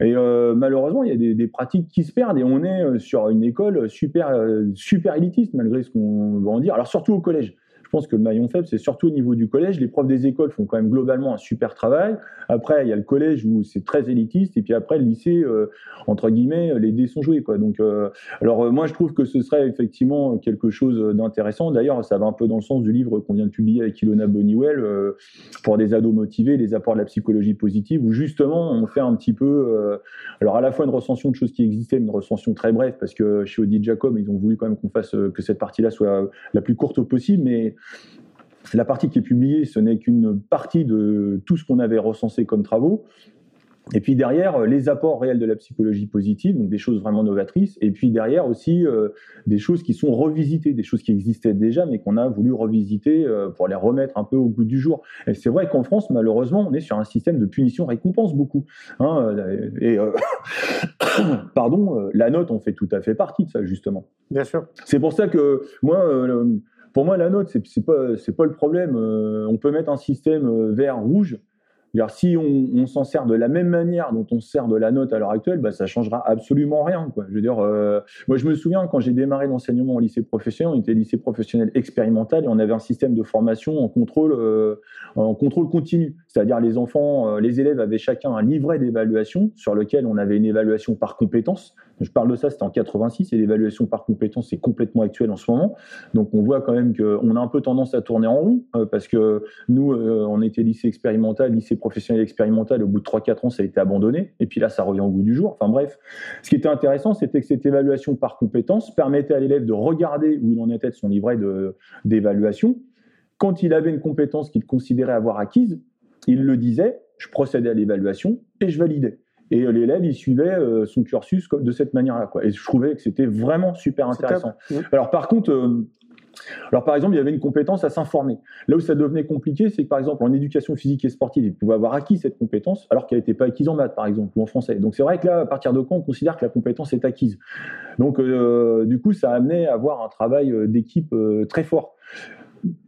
Et euh, malheureusement, il y a des, des, pratiques qui se perdent et on est euh, sur une école super super élitiste malgré ce qu'on va en dire. Alors surtout au collège. Je pense que le maillon faible, c'est surtout au niveau du collège. Les profs des écoles font quand même globalement un super travail. Après, il y a le collège où c'est très élitiste, et puis après, le lycée, euh, entre guillemets, les dés sont joués. Donc, euh, alors, euh, moi, je trouve que ce serait effectivement quelque chose d'intéressant. D'ailleurs, ça va un peu dans le sens du livre qu'on vient de publier avec Ilona Boniwell pour des ados motivés, les apports de la psychologie positive, où justement, on fait un petit peu, alors à la fois une recension de choses qui existaient, une recension très brève, parce que chez Audi Jacob, ils ont voulu quand même qu'on fasse que cette partie-là soit la plus courte possible, mais la partie qui est publiée, ce n'est qu'une partie de tout ce qu'on avait recensé comme travaux. Et puis derrière, les apports réels de la psychologie positive, donc des choses vraiment novatrices. Et puis derrière aussi euh, des choses qui sont revisitées, des choses qui existaient déjà, mais qu'on a voulu revisiter euh, pour les remettre un peu au goût du jour. Et c'est vrai qu'en France, malheureusement, on est sur un système de punition-récompense beaucoup. Hein, euh, et pardon, la note, on fait tout à fait partie de ça justement. Bien sûr. C'est pour ça que moi pour moi, la note, c'est pas, pas le problème. Euh, on peut mettre un système euh, Si on, s'en sert de la même manière dont on se sert de la note à l'heure actuelle, bah, ça changera absolument rien. Quoi. Je veux euh, moi je me souviens quand j'ai démarré l'enseignement au lycée professionnel, on était lycée professionnel expérimental et on avait un système de formation en contrôle, en contrôle continu. C'est-à-dire les enfants, les élèves avaient chacun un livret d'évaluation sur lequel on avait une évaluation par compétence. Je parle de ça, c'était en 86 et l'évaluation par compétence c'est complètement actuel en ce moment. Donc on voit quand même qu'on a un peu tendance à tourner en rond euh, parce que nous, euh, on était lycée expérimental, lycée professionnel expérimental. Au bout de 3-4 ans, ça a été abandonné et puis là, ça revient au bout du jour. Enfin bref, ce qui était intéressant, c'était que cette évaluation par compétence permettait à l'élève de regarder où il en était de son livret d'évaluation. Quand il avait une compétence qu'il considérait avoir acquise, il le disait, je procédais à l'évaluation et je validais. Et l'élève, il suivait euh, son cursus de cette manière-là. Et je trouvais que c'était vraiment super intéressant. Alors par contre, euh, alors, par exemple, il y avait une compétence à s'informer. Là où ça devenait compliqué, c'est que, par exemple, en éducation physique et sportive, il pouvait avoir acquis cette compétence, alors qu'elle n'était pas acquise en maths, par exemple, ou en français. Donc, c'est vrai que là, à partir de quand on considère que la compétence est acquise? Donc, euh, du coup, ça a amené à avoir un travail d'équipe très fort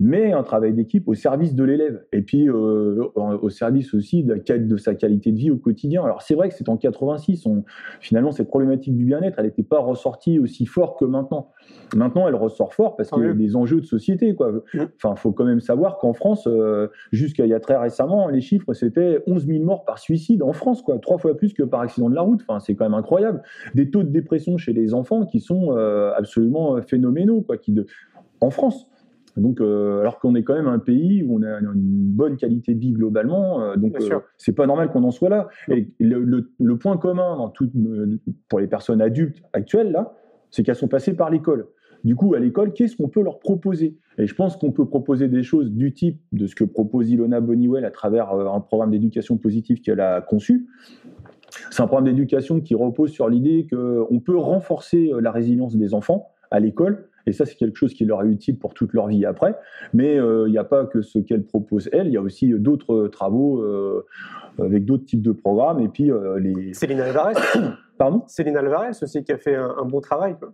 mais un travail d'équipe au service de l'élève et puis euh, au service aussi de, de, sa qualité de vie au quotidien. Alors c'est vrai que c'est en 86, on, finalement cette problématique du bien-être, elle n'était pas ressortie aussi fort que maintenant. Maintenant, elle ressort fort parce qu'il y a des enjeux de société. Quoi. Enfin, faut quand même savoir qu'en France, euh, jusqu'à il y a très récemment, les chiffres c'était 11 000 morts par suicide en France, quoi, trois fois plus que par accident de la route. Enfin, c'est quand même incroyable. Des taux de dépression chez les enfants qui sont euh, absolument phénoménaux, quoi, qui de, en France. Donc, euh, alors qu'on est quand même un pays où on a une bonne qualité de vie globalement, euh, donc euh, c'est pas normal qu'on en soit là. Et le, point commun dans tout, pour les personnes adultes actuelles là, c'est qu'elles sont passées par l'école. Du coup, à l'école, qu'est-ce qu'on peut leur proposer? Et je pense qu'on peut proposer des choses du type de ce que propose Ilona Boniwell à travers un programme d'éducation positive qu'elle a conçu. C'est un programme d'éducation qui repose sur l'idée qu'on peut renforcer la résilience des enfants à l'école Et ça, c'est quelque chose qui leur est utile pour toute leur vie après. Mais il n'y a pas que ce qu'elle propose, elle. Il y a aussi d'autres travaux avec d'autres types de programmes. Et puis, les... Céline Alvarez Pardon? Céline Alvarez aussi qui a fait un, bon travail. Quoi.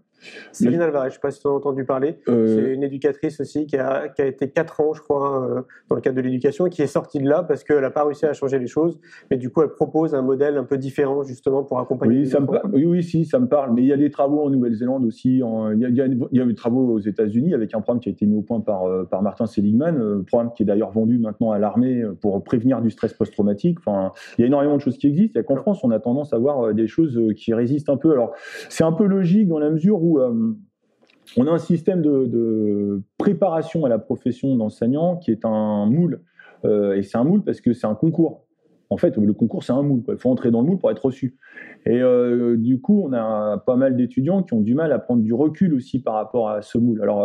Céline Alvarez, je ne sais pas si tu as entendu parler. Euh, C'est une éducatrice aussi qui a, qui a été 4 ans, je crois, euh, dans le cadre de l'éducation, et qui est sortie de là parce qu'elle n'a pas réussi à changer les choses. Mais du coup, elle propose un modèle un peu différent justement pour accompagner oui, les ça enfants. oui, oui, si, ça me parle. Mais il y a des travaux en Nouvelle-Zélande aussi. en- Il y, a, il y a- il y a eu des travaux aux États-Unis avec un programme qui a été mis au point par, euh, par Martin Seligman, programme qui est d'ailleurs vendu maintenant à l'armée pour prévenir du stress post-traumatique. Enfin, il y a énormément de choses qui existent. Il y a qu'en France, on a tendance à voir des choses qui résistent un peu. Alors, c'est un peu logique dans la mesure où euh, on a un système de, préparation à la profession d'enseignant qui est un moule. Euh, et c'est un moule parce que c'est un concours. En fait, le concours, c'est un moule. Il faut entrer dans le moule pour être reçu. Et euh, du coup, on a pas mal d'étudiants qui ont du mal à prendre du recul aussi par rapport à ce moule. Alors,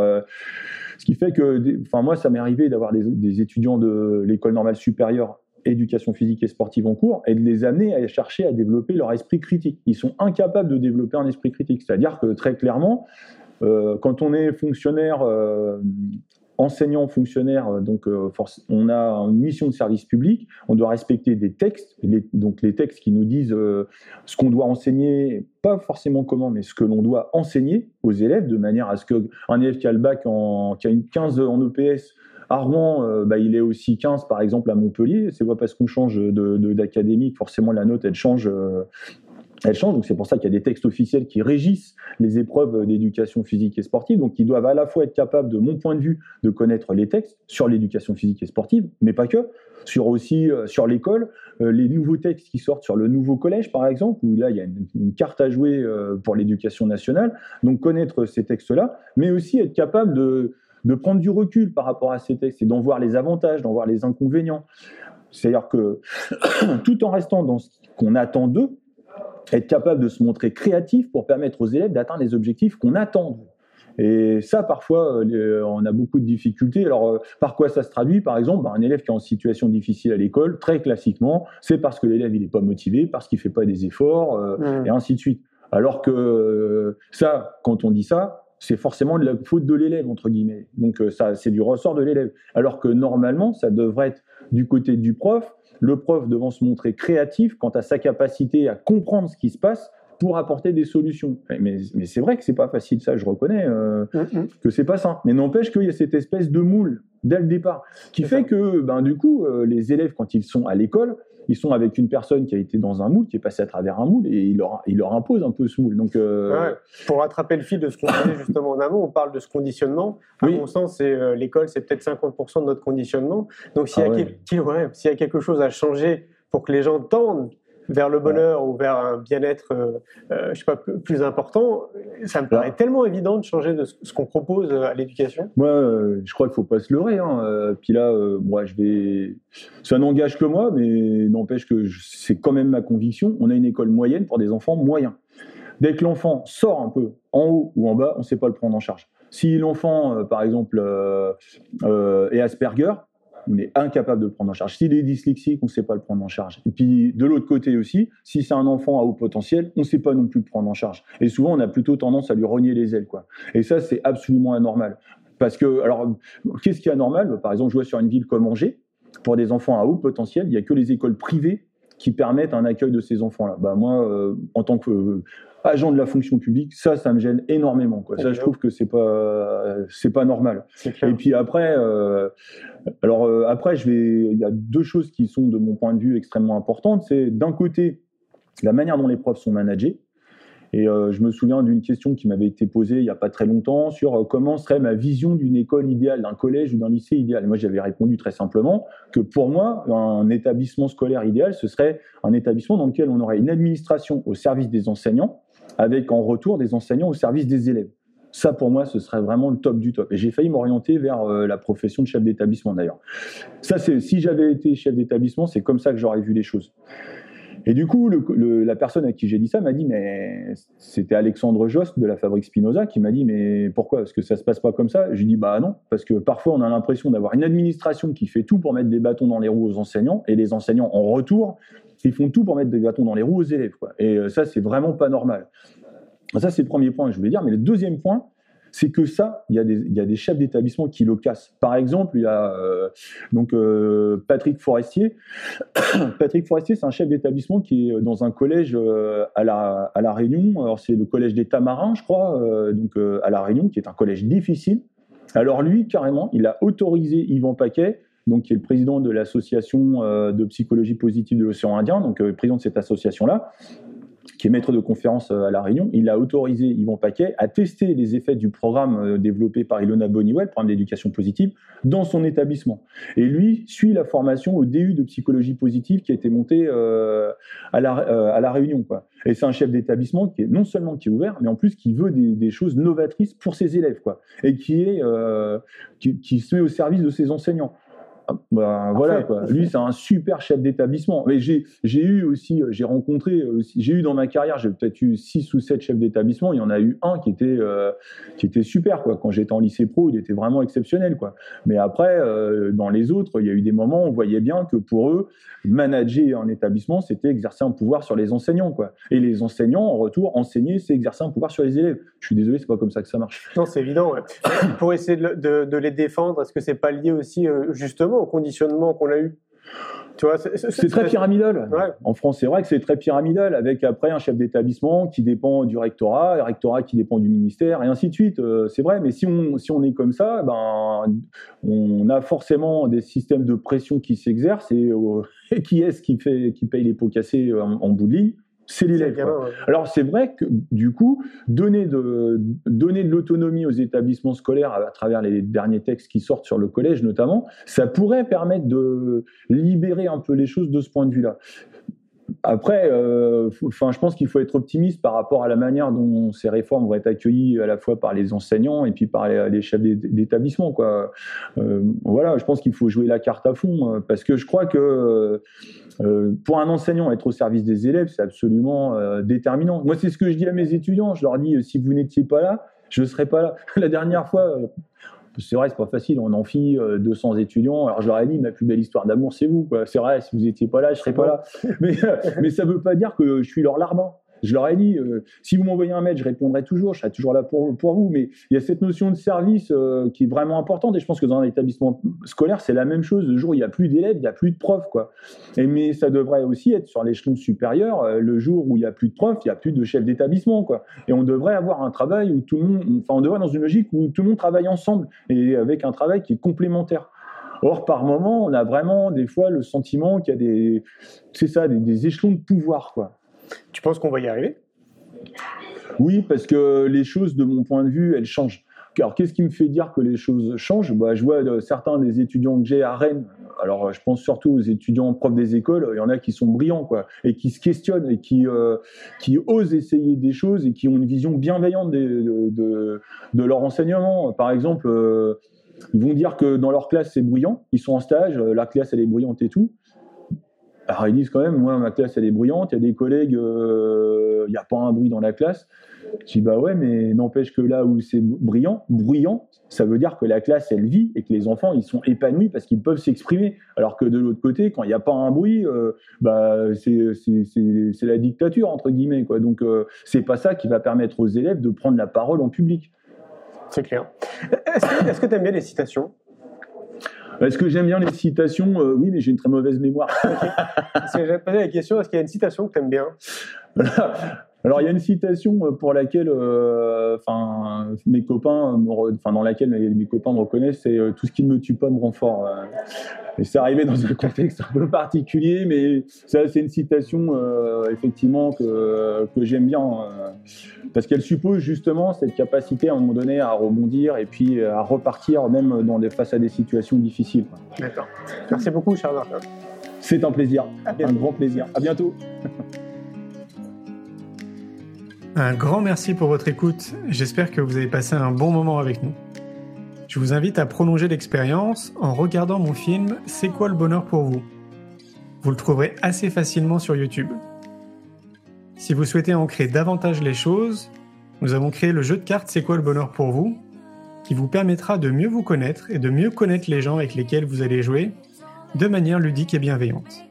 ce qui fait que, enfin, moi, ça m'est arrivé d'avoir des étudiants de l'école normale supérieure éducation physique et sportive en cours et de les amener à chercher à développer leur esprit critique. Ils sont incapables de développer un esprit critique. C'est-à-dire que très clairement, euh, quand on est fonctionnaire, euh, enseignant, fonctionnaire, euh, donc on a une mission de service public, on doit respecter des textes, donc les textes qui nous disent ce qu'on doit enseigner, pas forcément comment, mais ce que l'on doit enseigner aux élèves, de manière à ce qu'un élève qui a le bac qui a une 15 en EPS à Rouen, euh, bah, il est aussi 15 par exemple à Montpellier. C'est pas parce qu'on change de, de- d'académie que forcément la note elle change. euh, elle change, donc c'est pour ça qu'il y a des textes officiels qui régissent les épreuves d'éducation physique et sportive, donc ils doivent à la fois être capables, de mon point de vue, de connaître les textes sur l'éducation physique et sportive, mais pas que, sur aussi euh, sur l'école, les nouveaux textes qui sortent sur le nouveau collège par exemple, où là il y a une, carte à jouer pour l'éducation nationale, donc connaître ces textes-là, mais aussi être capable de, de prendre du recul par rapport à ces textes et d'en voir les avantages, d'en voir les inconvénients. C'est-à-dire que tout en restant dans ce qu'on attend d'eux, être capable de se montrer créatif pour permettre aux élèves d'atteindre les objectifs qu'on attend. Et ça, parfois, euh, les- on a beaucoup de difficultés. Alors, euh, par quoi ça se traduit? Par exemple, bah, un élève qui est en situation difficile à l'école, très classiquement, c'est parce que l'élève n'est pas motivé, parce qu'il fait pas des efforts, euh, Mmh. et ainsi de suite. Alors que euh, ça, quand on dit ça, c'est forcément de la faute de l'élève entre guillemets. Donc euh, ça, c'est du ressort de l'élève. Alors que normalement, ça devrait être du côté du prof, le prof devant se montrer créatif quant à sa capacité à comprendre ce qui se passe pour apporter des solutions. Mais, mais c'est vrai que c'est pas facile, ça, je reconnais euh, Mhm. que c'est pas ça. Mais n'empêche qu'il y a cette espèce de moule dès le départ qui fait ça. que, ben, du coup, euh, les élèves, quand ils sont à l'école, ils sont avec une personne qui a été dans un moule, qui est passée à travers un moule, et il leur, il leur impose un peu ce moule. Donc, euh, Ouais. Pour rattraper le fil de ce qu'on disait justement en amont, on parle de ce conditionnement. À Oui. mon sens, c'est, euh, l'école, c'est peut-être 50% de notre conditionnement. Donc, s'il y, Ah ouais. quel- ouais, y a quelque chose à changer pour que les gens tendent vers le bonheur ou vers un bien-être, euh, euh, je sais pas, plus plus important, ça me paraît Ouais. tellement évident de changer de ce, ce qu'on propose euh, à l'éducation. Moi, euh, je crois qu'il faut pas se leurrer. Hein. Puis là, moi, je vais. Ça n'engage que moi, mais n'empêche que je- c'est quand même ma conviction. On a une école moyenne pour des enfants moyens. Dès que l'enfant sort un peu en haut ou en bas, on ne sait pas le prendre en charge. Si l'enfant, euh, par exemple, euh, euh, est Asperger, on est incapable de le prendre en charge. S'il est dyslexique, on ne sait pas le prendre en charge. Et puis, de l'autre côté aussi, si c'est un enfant à haut potentiel, on ne sait pas non plus le prendre en charge. Et souvent, on a plutôt tendance à lui rogner les ailes. Quoi. Et ça, c'est absolument anormal. Parce que, alors, qu'est-ce qui est anormal? Par exemple, je vois sur une ville comme Angers, pour des enfants à haut potentiel, il n'y a que les écoles privées qui permettent un accueil de ces enfants-là. Bah, moi, euh, en tant que euh, agent de la fonction publique, ça, ça me gêne énormément. Quoi. Ça, je trouve que c'est pas, c'est pas normal. Et puis après, euh, alors euh, après, je vais, il y a deux choses qui sont de mon point de vue extrêmement importantes. C'est d'un côté la manière dont les profs sont managés. Et euh, je me souviens d'une question qui m'avait été posée il n'y a pas très longtemps sur euh, comment serait ma vision d'une école idéale, d'un collège ou d'un lycée idéal. Et moi, j'avais répondu très simplement que pour moi, un établissement scolaire idéal, ce serait un établissement dans lequel on aurait une administration au service des enseignants, avec en retour des enseignants au service des élèves. Ça, pour moi, ce serait vraiment le top du top. Et j'ai failli m'orienter vers euh, la profession de chef d'établissement, d'ailleurs. Ça, c'est si j'avais été chef d'établissement, c'est comme ça que j'aurais vu les choses. Et du coup, la personne à qui j'ai dit ça m'a dit, mais c'était Alexandre Jost de la Fabrique Spinoza qui m'a dit, mais pourquoi Est-ce que ça se passe pas comme ça? Je lui dis, bah non, parce que parfois on a l'impression d'avoir une administration qui fait tout pour mettre des bâtons dans les roues aux enseignants, et les enseignants en retour, ils font tout pour mettre des bâtons dans les roues aux élèves. Quoi. Et euh, ça, c'est vraiment pas normal. Ça, c'est le premier point que je voulais dire. Mais le deuxième point, c'est que ça, il y, a des, chefs d'établissement qui le cassent. Par exemple, il y a euh, donc euh, Patrick Forestier. Patrick Forestier, c'est un chef d'établissement qui est dans un collège euh, à, la, Réunion. Alors c'est le collège des Tamarins, je crois, donc à la Réunion, qui est un collège difficile. Alors lui, carrément, il a autorisé Yvan Paquet donc qui est le président de l'association de psychologie positive de l'océan Indien, donc président de cette association-là, qui est maître de conférence euh, à La Réunion, il a autorisé Yvon Paquet à tester les effets du programme euh, développé par Ilona Boniwell, programme d'éducation positive, dans son établissement. Et lui suit la formation au DU de psychologie positive qui a été montée euh, à, la, à La Réunion. Quoi. Et c'est un chef d'établissement qui est non seulement qui est ouvert, mais en plus qui veut des, choses novatrices pour ses élèves, quoi, et qui est qui se met au service de ses enseignants. Ah, bah, voilà quoi. Lui c'est un super chef d'établissement. Mais j'ai j'ai eu aussi j'ai rencontré aussi j'ai eu dans ma carrière j'ai peut-être eu six ou sept chefs d'établissement. Il y en a eu un qui était euh, qui était super quoi. Quand j'étais en lycée pro il était vraiment exceptionnel quoi. Mais après euh, dans les autres il y a eu des moments où on voyait bien que pour eux manager un établissement c'était exercer un pouvoir sur les enseignants quoi. Et les enseignants en retour enseigner c'est exercer un pouvoir sur les élèves. Je suis désolé c'est pas comme ça que ça marche. Non, c'est évident. ouais. Pour essayer de, de- de les défendre, est-ce que c'est pas lié aussi euh, justement au conditionnement qu'on a eu Tu vois, c'est- très pyramidal. Ouais. En France, c'est vrai que c'est très pyramidal, avec après un chef d'établissement qui dépend du rectorat, un rectorat qui dépend du ministère, et ainsi de suite. Euh, C'est vrai, mais si on, si on est comme ça, ben, on a forcément des systèmes de pression qui s'exercent, et, euh, et qui est-ce qui, fait, qui paye les pots cassés en, en bout de ligne? C'est l'élève. ouais. Alors c'est vrai que du coup, donner de, donner de l'autonomie aux établissements scolaires à, à travers les derniers textes qui sortent sur le collège notamment, ça pourrait permettre de libérer un peu les choses de ce point de vue-là. Après, euh, enfin, je pense qu'il faut être optimiste par rapport à la manière dont ces réformes vont être accueillies à la fois par les enseignants et puis par les, chefs d'é- d'établissement. Euh, voilà, je pense qu'il faut jouer la carte à fond euh, parce que je crois que pour un enseignant, être au service des élèves, c'est absolument déterminant. Moi, c'est ce que je dis à mes étudiants. Je leur dis, si vous n'étiez pas là, je ne serais pas là. La dernière fois, c'est vrai, c'est pas facile. On en fit euh, 200 étudiants. Alors, je leur ai dit, ma plus belle histoire d'amour, c'est vous. C'est vrai, si vous n'étiez pas là, je serais pas là. Mais, euh, mais ça ne veut pas dire que je suis leur larbin. Je leur ai dit, euh, si vous m'envoyez un mail, je répondrai toujours, je serai toujours là pour, vous. Mais il y a cette notion de service euh, qui est vraiment importante. Et je pense que dans un établissement scolaire, c'est la même chose. Le jour où il n'y a plus d'élèves, il n'y a plus de profs. Quoi. Et, mais ça devrait aussi être sur l'échelon supérieur. euh, le jour où il n'y a plus de profs, il n'y a plus de chef d'établissement. Quoi. Et on devrait avoir un travail où tout le monde, enfin, on devrait dans une logique où tout le monde travaille ensemble et avec un travail qui est complémentaire. Or, par moment, on a vraiment des fois le sentiment qu'il y a des, ça, des échelons de pouvoir, quoi. Tu penses qu'on va y arriver? Oui, parce que les choses, de mon point de vue, elles changent. Alors, qu'est-ce qui me fait dire que les choses changent? Bah, Je vois euh, certains des étudiants que j'ai à Rennes. Alors, euh, je pense surtout aux étudiants profs des écoles. Il y en a qui sont brillants, quoi, et qui se questionnent et qui, euh, osent essayer des choses et qui ont une vision bienveillante de, leur enseignement. Par exemple, ils vont dire que dans leur classe, c'est bruyant. Ils sont en stage, la classe, elle est bruyante et tout. Alors, ils disent quand même, moi, ma classe, elle est bruyante. Il y a des collègues, euh, il n'y a pas un bruit dans la classe. Je dis bah ouais, mais n'empêche que là où c'est brillant, bruyant, ça veut dire que la classe elle vit et que les enfants ils sont épanouis parce qu'ils peuvent s'exprimer. Alors que de l'autre côté, quand il n'y a pas un bruit, euh, bah c'est c'est- la dictature entre guillemets quoi. Donc euh, c'est pas ça qui va permettre aux élèves de prendre la parole en public. C'est clair. Est-ce que tu aimes bien les citations? Est-ce que j'aime bien les citations Euh, Oui, mais j'ai une très mauvaise mémoire. Parce que posé la question, est-ce qu'il y a une citation que tu aimes bien Alors il y a une citation euh, pour laquelle, euh, enfin mes copains, enfin dans laquelle mes, mes copains me reconnaissent, c'est euh, tout ce qui ne me tue pas me rend fort. euh. Et c'est arrivé dans un contexte un peu particulier, mais ça c'est une citation effectivement que, que j'aime bien parce qu'elle suppose justement cette capacité à un moment donné à rebondir et puis à repartir même dans des, face à des situations difficiles. D'accord. Merci beaucoup, Charles. C'est un plaisir, un grand plaisir. À bientôt. Un grand merci pour votre écoute. J'espère que vous avez passé un bon moment avec nous. Je vous invite à prolonger l'expérience en regardant mon film C'est quoi le bonheur pour vous? Vous le trouverez assez facilement sur YouTube. Si vous souhaitez ancrer davantage les choses, nous avons créé le jeu de cartes C'est quoi le bonheur pour vous qui vous permettra de mieux vous connaître et de mieux connaître les gens avec lesquels vous allez jouer de manière ludique et bienveillante.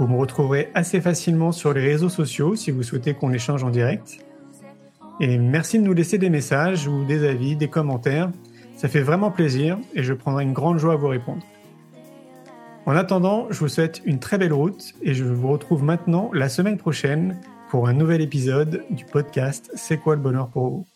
Vous me retrouverez assez facilement sur les réseaux sociaux si vous souhaitez qu'on échange en direct. Et merci de nous laisser des messages ou des avis, des commentaires. Ça fait vraiment plaisir et je prendrai une grande joie à vous répondre. En attendant, je vous souhaite une très belle route et je vous retrouve maintenant la semaine prochaine pour un nouvel épisode du podcast C'est quoi le bonheur pour vous?